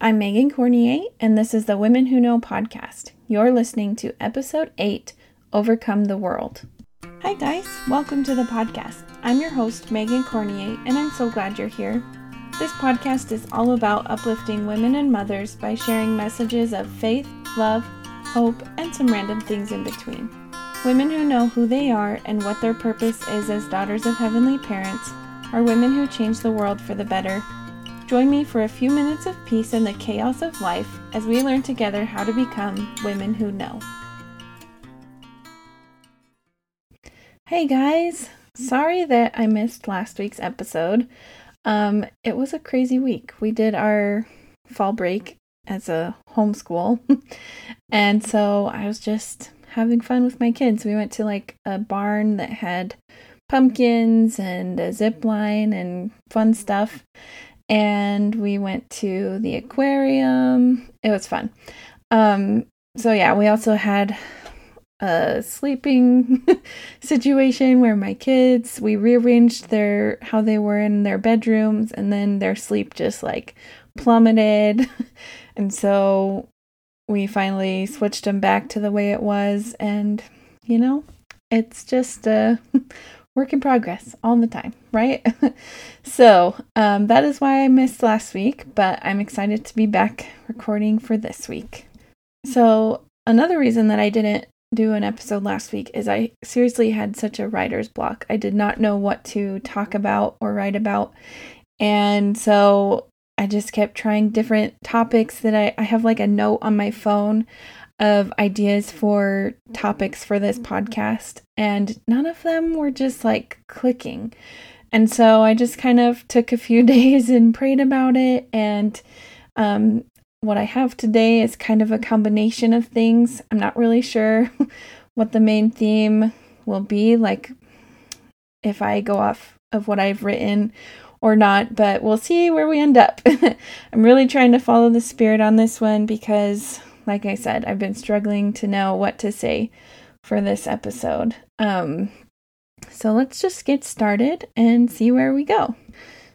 I'm Megan Cornier, and this is the Women Who Know podcast. You're listening to episode 8 Overcome the World. Hi, guys. Welcome to the podcast. I'm your host, Megan Cornier, and I'm so glad you're here. This podcast is all about uplifting women and mothers by sharing messages of faith, love, hope, and some random things in between. Women who know who they are and what their purpose is as daughters of heavenly parents are women who change the world for the better Join me for a few minutes of peace in the chaos of life as we learn together how to become women who know. Hey guys, sorry that I missed last week's episode. Um, it was a crazy week. We did our fall break as a homeschool, and so I was just having fun with my kids. We went to like a barn that had pumpkins and a zip line and fun stuff and we went to the aquarium. It was fun. Um, so yeah, we also had a sleeping situation where my kids we rearranged their how they were in their bedrooms and then their sleep just like plummeted and so we finally switched them back to the way it was and you know it's just a work in progress all the time, right? so um, that is why I missed last week, but I'm excited to be back recording for this week. So, another reason that I didn't do an episode last week is I seriously had such a writer's block. I did not know what to talk about or write about. And so I just kept trying different topics that I, I have like a note on my phone of ideas for topics for this podcast, and none of them were just like clicking. And so I just kind of took a few days and prayed about it. And um, what I have today is kind of a combination of things. I'm not really sure what the main theme will be, like if I go off of what I've written or not, but we'll see where we end up. I'm really trying to follow the spirit on this one because like I said, I've been struggling to know what to say for this episode. Um, so let's just get started and see where we go.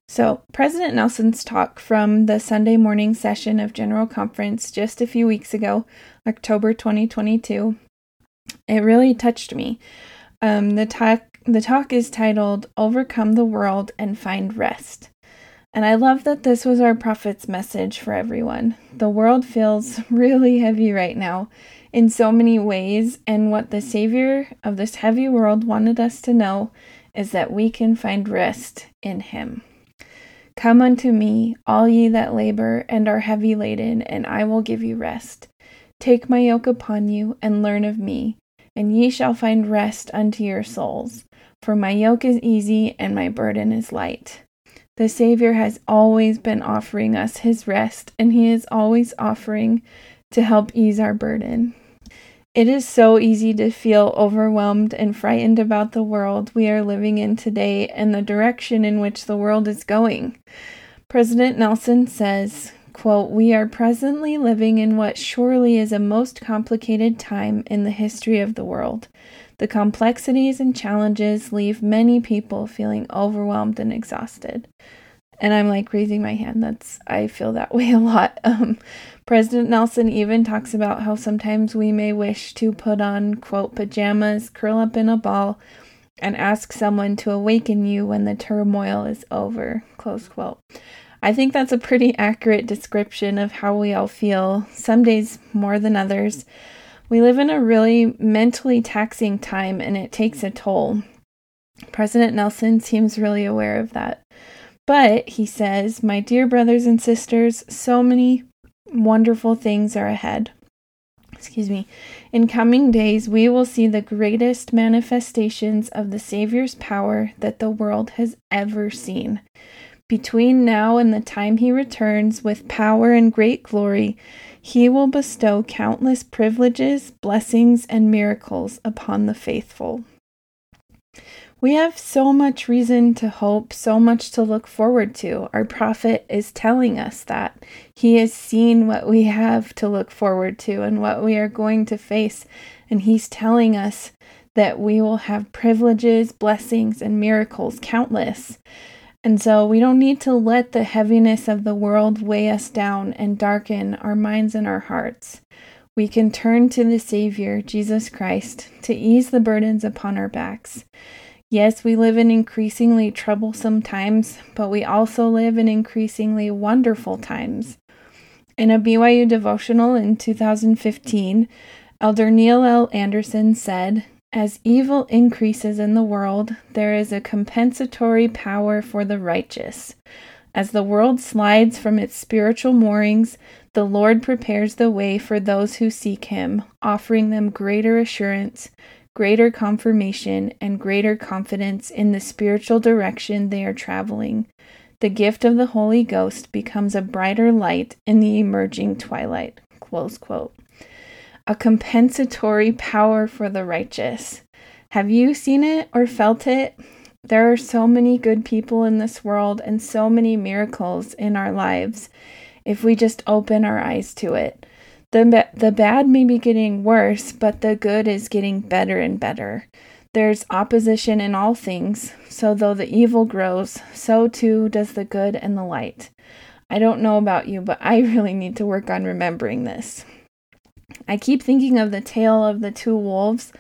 So, President Nelson's talk from the Sunday morning session of General Conference just a few weeks ago, October 2022, it really touched me. Um, the talk the talk is titled "Overcome the World and Find Rest." And I love that this was our prophet's message for everyone. The world feels really heavy right now in so many ways, and what the Savior of this heavy world wanted us to know is that we can find rest in Him. Come unto me, all ye that labor and are heavy laden, and I will give you rest. Take my yoke upon you, and learn of me, and ye shall find rest unto your souls. For my yoke is easy, and my burden is light. The Savior has always been offering us his rest, and he is always offering to help ease our burden. It is so easy to feel overwhelmed and frightened about the world we are living in today and the direction in which the world is going. President Nelson says, quote, We are presently living in what surely is a most complicated time in the history of the world. The complexities and challenges leave many people feeling overwhelmed and exhausted. And I'm like raising my hand. That's, I feel that way a lot. Um, President Nelson even talks about how sometimes we may wish to put on, quote, pajamas, curl up in a ball, and ask someone to awaken you when the turmoil is over, close quote. I think that's a pretty accurate description of how we all feel, some days more than others. We live in a really mentally taxing time and it takes a toll. President Nelson seems really aware of that. But, he says, my dear brothers and sisters, so many wonderful things are ahead. Excuse me. In coming days, we will see the greatest manifestations of the Savior's power that the world has ever seen. Between now and the time he returns with power and great glory, he will bestow countless privileges, blessings, and miracles upon the faithful. We have so much reason to hope, so much to look forward to. Our prophet is telling us that. He has seen what we have to look forward to and what we are going to face, and he's telling us that we will have privileges, blessings, and miracles countless. And so we don't need to let the heaviness of the world weigh us down and darken our minds and our hearts. We can turn to the Savior, Jesus Christ, to ease the burdens upon our backs. Yes, we live in increasingly troublesome times, but we also live in increasingly wonderful times. In a BYU devotional in 2015, Elder Neil L. Andersen said, As evil increases in the world, there is a compensatory power for the righteous. As the world slides from its spiritual moorings, the Lord prepares the way for those who seek Him, offering them greater assurance, greater confirmation, and greater confidence in the spiritual direction they are traveling. The gift of the Holy Ghost becomes a brighter light in the emerging twilight. Close quote. A compensatory power for the righteous. Have you seen it or felt it? There are so many good people in this world and so many miracles in our lives if we just open our eyes to it. The, the bad may be getting worse, but the good is getting better and better. There's opposition in all things, so though the evil grows, so too does the good and the light. I don't know about you, but I really need to work on remembering this. I keep thinking of the tale of the two wolves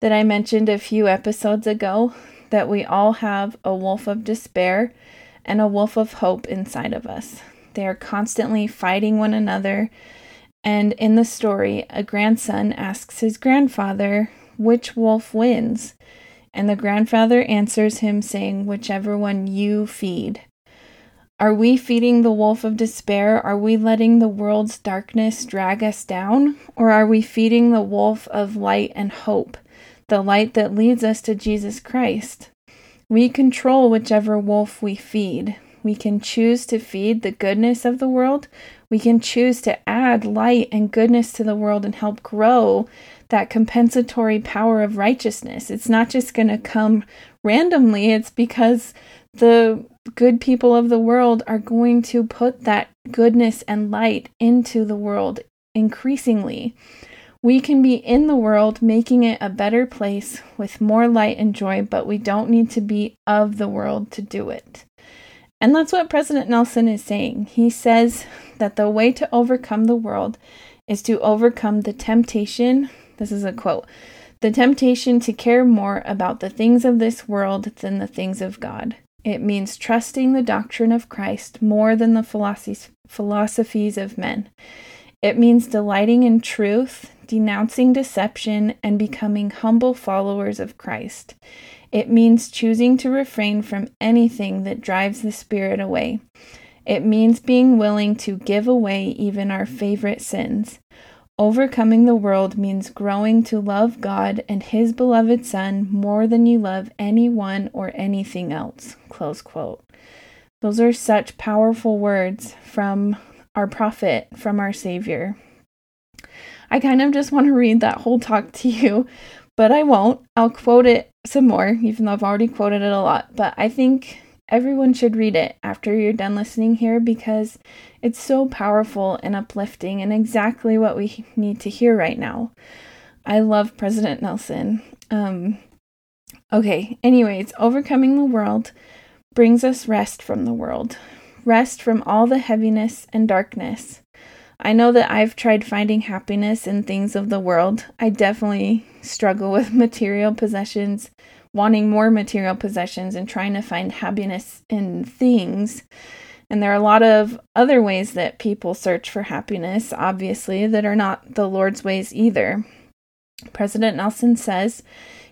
that I mentioned a few episodes ago that we all have a wolf of despair and a wolf of hope inside of us. They are constantly fighting one another and in the story, a grandson asks his grandfather which wolf wins, and the grandfather answers him, saying, Whichever one you feed. Are we feeding the wolf of despair? Are we letting the world's darkness drag us down? Or are we feeding the wolf of light and hope, the light that leads us to Jesus Christ? We control whichever wolf we feed. We can choose to feed the goodness of the world. We can choose to add light and goodness to the world and help grow that compensatory power of righteousness. It's not just going to come randomly, it's because the good people of the world are going to put that goodness and light into the world increasingly. We can be in the world making it a better place with more light and joy, but we don't need to be of the world to do it. And that's what President Nelson is saying. He says that the way to overcome the world is to overcome the temptation. This is a quote the temptation to care more about the things of this world than the things of God. It means trusting the doctrine of Christ more than the philosophies of men. It means delighting in truth, denouncing deception, and becoming humble followers of Christ. It means choosing to refrain from anything that drives the Spirit away. It means being willing to give away even our favorite sins. Overcoming the world means growing to love God and His beloved Son more than you love anyone or anything else. Close quote. Those are such powerful words from our prophet, from our Savior. I kind of just want to read that whole talk to you, but I won't. I'll quote it some more, even though I've already quoted it a lot. But I think everyone should read it after you're done listening here because it's so powerful and uplifting and exactly what we need to hear right now. I love President Nelson. Um, okay, anyways, overcoming the world brings us rest from the world, rest from all the heaviness and darkness. I know that I've tried finding happiness in things of the world. I definitely struggle with material possessions, wanting more material possessions, and trying to find happiness in things. And there are a lot of other ways that people search for happiness, obviously, that are not the Lord's ways either. President Nelson says,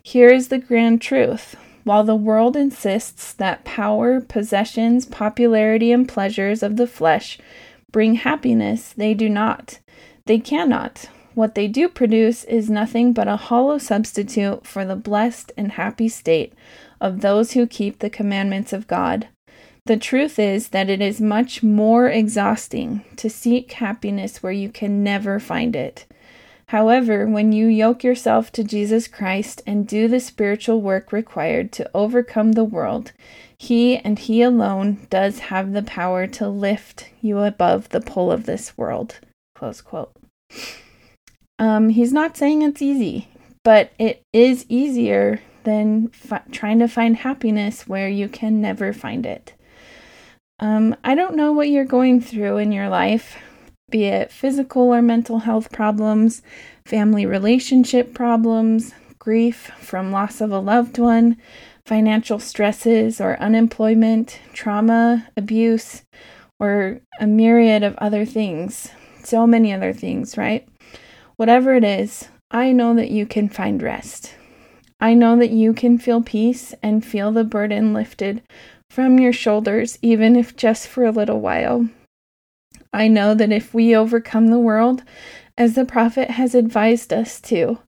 Here is the grand truth. While the world insists that power, possessions, popularity, and pleasures of the flesh bring happiness, they do not. They cannot. What they do produce is nothing but a hollow substitute for the blessed and happy state of those who keep the commandments of God. The truth is that it is much more exhausting to seek happiness where you can never find it. However, when you yoke yourself to Jesus Christ and do the spiritual work required to overcome the world, he and He alone does have the power to lift you above the pull of this world. Close quote. Um, he's not saying it's easy, but it is easier than trying to find happiness where you can never find it. Um, I don't know what you're going through in your life, be it physical or mental health problems, family relationship problems, grief from loss of a loved one, financial stresses or unemployment, trauma, abuse, or a myriad of other things. So many other things, right? Whatever it is, I know that you can find rest. I know that you can feel peace and feel the burden lifted from your shoulders, even if just for a little while. I know that if we overcome the world, as the prophet has advised us to,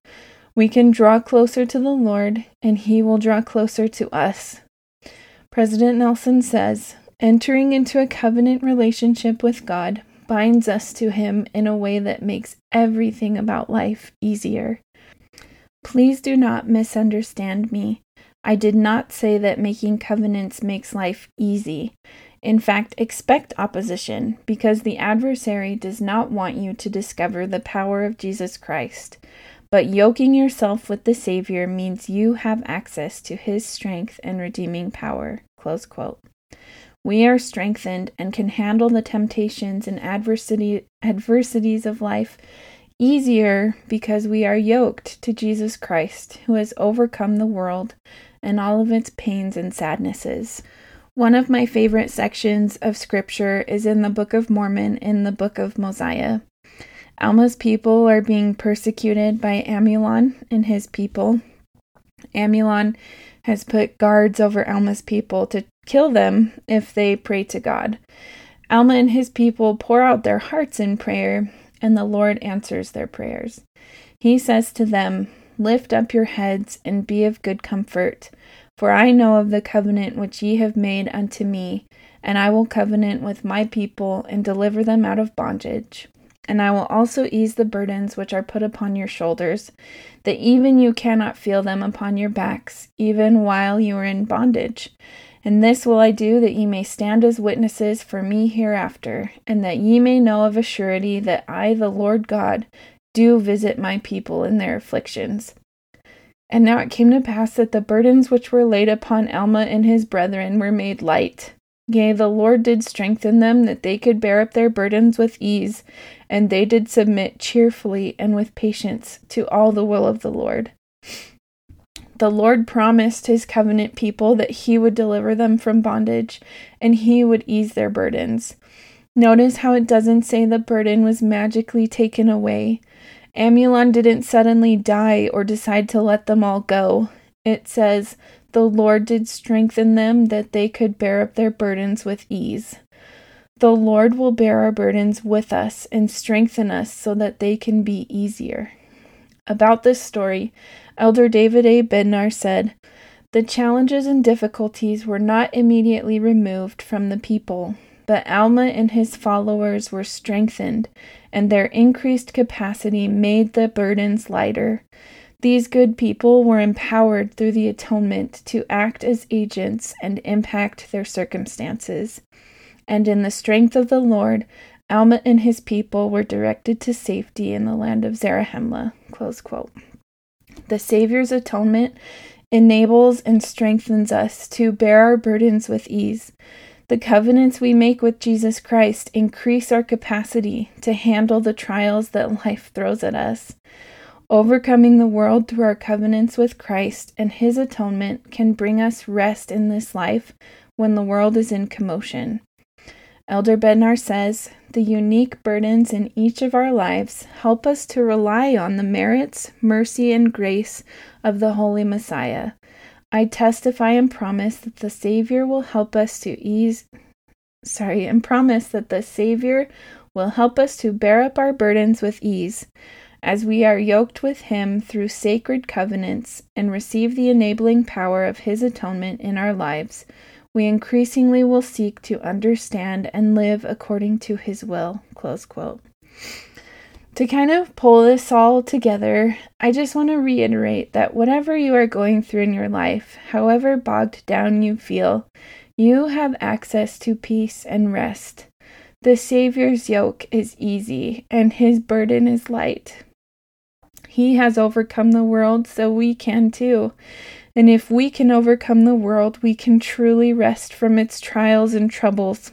we can draw closer to the Lord and he will draw closer to us. President Nelson says, entering into a covenant relationship with God binds us to him in a way that makes everything about life easier. Please do not misunderstand me. I did not say that making covenants makes life easy. In fact, expect opposition because the adversary does not want you to discover the power of Jesus Christ. But yoking yourself with the Savior means you have access to his strength and redeeming power. Close quote. We are strengthened and can handle the temptations and adversity, adversities of life easier because we are yoked to Jesus Christ, who has overcome the world and all of its pains and sadnesses. One of my favorite sections of scripture is in the Book of Mormon in the Book of Mosiah. Alma's people are being persecuted by Amulon and his people. Amulon has put guards over Alma's people to kill them if they pray to God. Alma and his people pour out their hearts in prayer, and the Lord answers their prayers. He says to them, Lift up your heads and be of good comfort, for I know of the covenant which ye have made unto me, and I will covenant with my people and deliver them out of bondage. And I will also ease the burdens which are put upon your shoulders, that even you cannot feel them upon your backs, even while you are in bondage. And this will I do that ye may stand as witnesses for me hereafter, and that ye may know of a surety that I, the Lord God, do visit my people in their afflictions. And now it came to pass that the burdens which were laid upon Alma and his brethren were made light. Yea, the Lord did strengthen them that they could bear up their burdens with ease, and they did submit cheerfully and with patience to all the will of the Lord. The Lord promised his covenant people that he would deliver them from bondage and he would ease their burdens. Notice how it doesn't say the burden was magically taken away. Amulon didn't suddenly die or decide to let them all go. It says, The Lord did strengthen them that they could bear up their burdens with ease. The Lord will bear our burdens with us and strengthen us so that they can be easier. About this story, Elder David A. Bednar said, The challenges and difficulties were not immediately removed from the people, but Alma and his followers were strengthened, and their increased capacity made the burdens lighter. These good people were empowered through the atonement to act as agents and impact their circumstances. And in the strength of the Lord, Alma and his people were directed to safety in the land of Zarahemla. The Savior's atonement enables and strengthens us to bear our burdens with ease. The covenants we make with Jesus Christ increase our capacity to handle the trials that life throws at us. Overcoming the world through our covenants with Christ and His atonement can bring us rest in this life when the world is in commotion. Elder Bednar says the unique burdens in each of our lives help us to rely on the merits, mercy, and grace of the Holy Messiah. I testify and promise that the Savior will help us to ease, sorry, and promise that the Savior will help us to bear up our burdens with ease as we are yoked with Him through sacred covenants and receive the enabling power of His atonement in our lives we increasingly will seek to understand and live according to his will. Close quote. To kind of pull this all together, I just want to reiterate that whatever you are going through in your life, however bogged down you feel, you have access to peace and rest. The Savior's yoke is easy and his burden is light. He has overcome the world, so we can too. And if we can overcome the world, we can truly rest from its trials and troubles.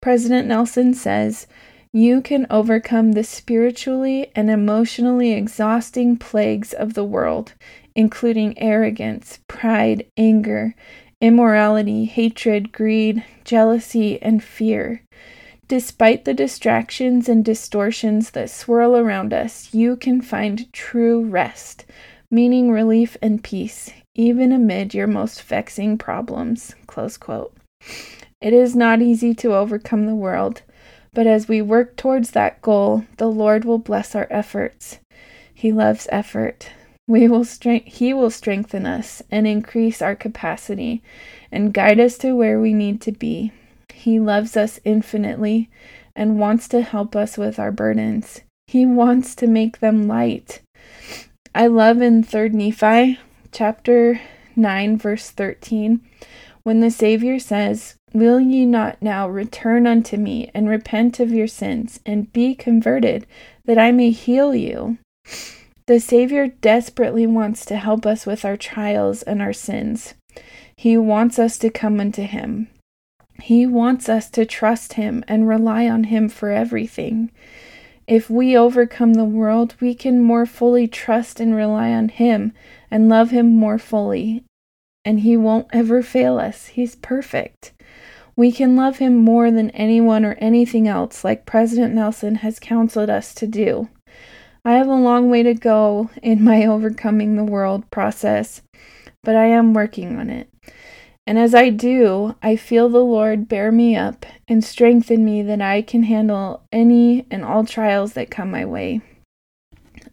President Nelson says, You can overcome the spiritually and emotionally exhausting plagues of the world, including arrogance, pride, anger, immorality, hatred, greed, jealousy, and fear. Despite the distractions and distortions that swirl around us, you can find true rest, meaning relief and peace, even amid your most vexing problems. Close quote. It is not easy to overcome the world, but as we work towards that goal, the Lord will bless our efforts. He loves effort. We will he will strengthen us and increase our capacity and guide us to where we need to be. He loves us infinitely and wants to help us with our burdens. He wants to make them light. I love in 3rd Nephi chapter 9 verse 13 when the Savior says, Will ye not now return unto me and repent of your sins and be converted, that I may heal you? The Savior desperately wants to help us with our trials and our sins. He wants us to come unto Him. He wants us to trust Him and rely on Him for everything. If we overcome the world, we can more fully trust and rely on Him and love Him more fully. And He won't ever fail us. He's perfect. We can love Him more than anyone or anything else, like President Nelson has counseled us to do. I have a long way to go in my overcoming the world process, but I am working on it. And as I do, I feel the Lord bear me up and strengthen me that I can handle any and all trials that come my way.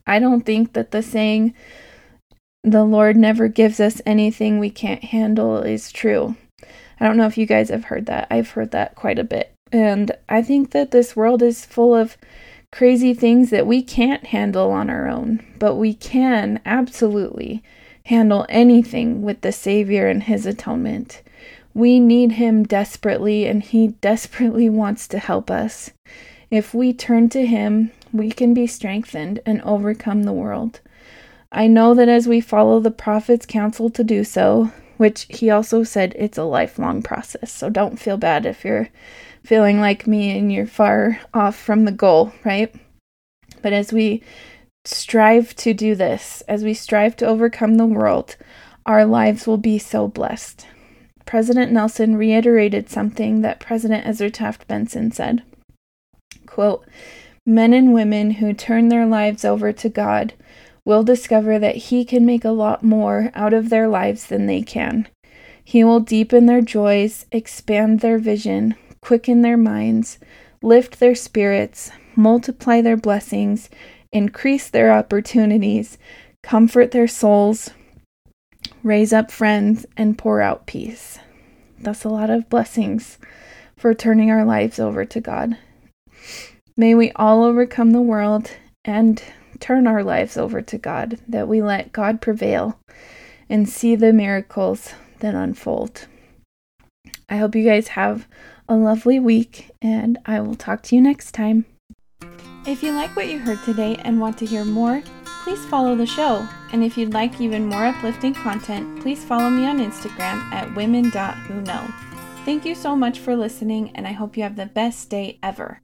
I don't think that the saying, the Lord never gives us anything we can't handle, is true. I don't know if you guys have heard that. I've heard that quite a bit. And I think that this world is full of crazy things that we can't handle on our own, but we can absolutely handle anything with the Savior and His atonement. We need Him desperately, and He desperately wants to help us. If we turn to Him, we can be strengthened and overcome the world. I know that as we follow the prophet's counsel to do so, which he also said it's a lifelong process, so don't feel bad if you're feeling like me and you're far off from the goal, right? But as we strive to do this, as we strive to overcome the world, our lives will be so blessed. President Nelson reiterated something that President Ezra Taft Benson said. Quote, Men and women who turn their lives over to God will discover that He can make a lot more out of their lives than they can. He will deepen their joys, expand their vision, quicken their minds, lift their spirits, multiply their blessings, increase their opportunities, comfort their souls, raise up friends, and pour out peace. That's a lot of blessings for turning our lives over to God. May we all overcome the world and turn our lives over to God, that we let God prevail and see the miracles that unfold. I hope you guys have a lovely week, and I will talk to you next time. If you like what you heard today and want to hear more, please follow the show. And if you'd like even more uplifting content, please follow me on Instagram at women.whoknow. Thank you so much for listening, and I hope you have the best day ever.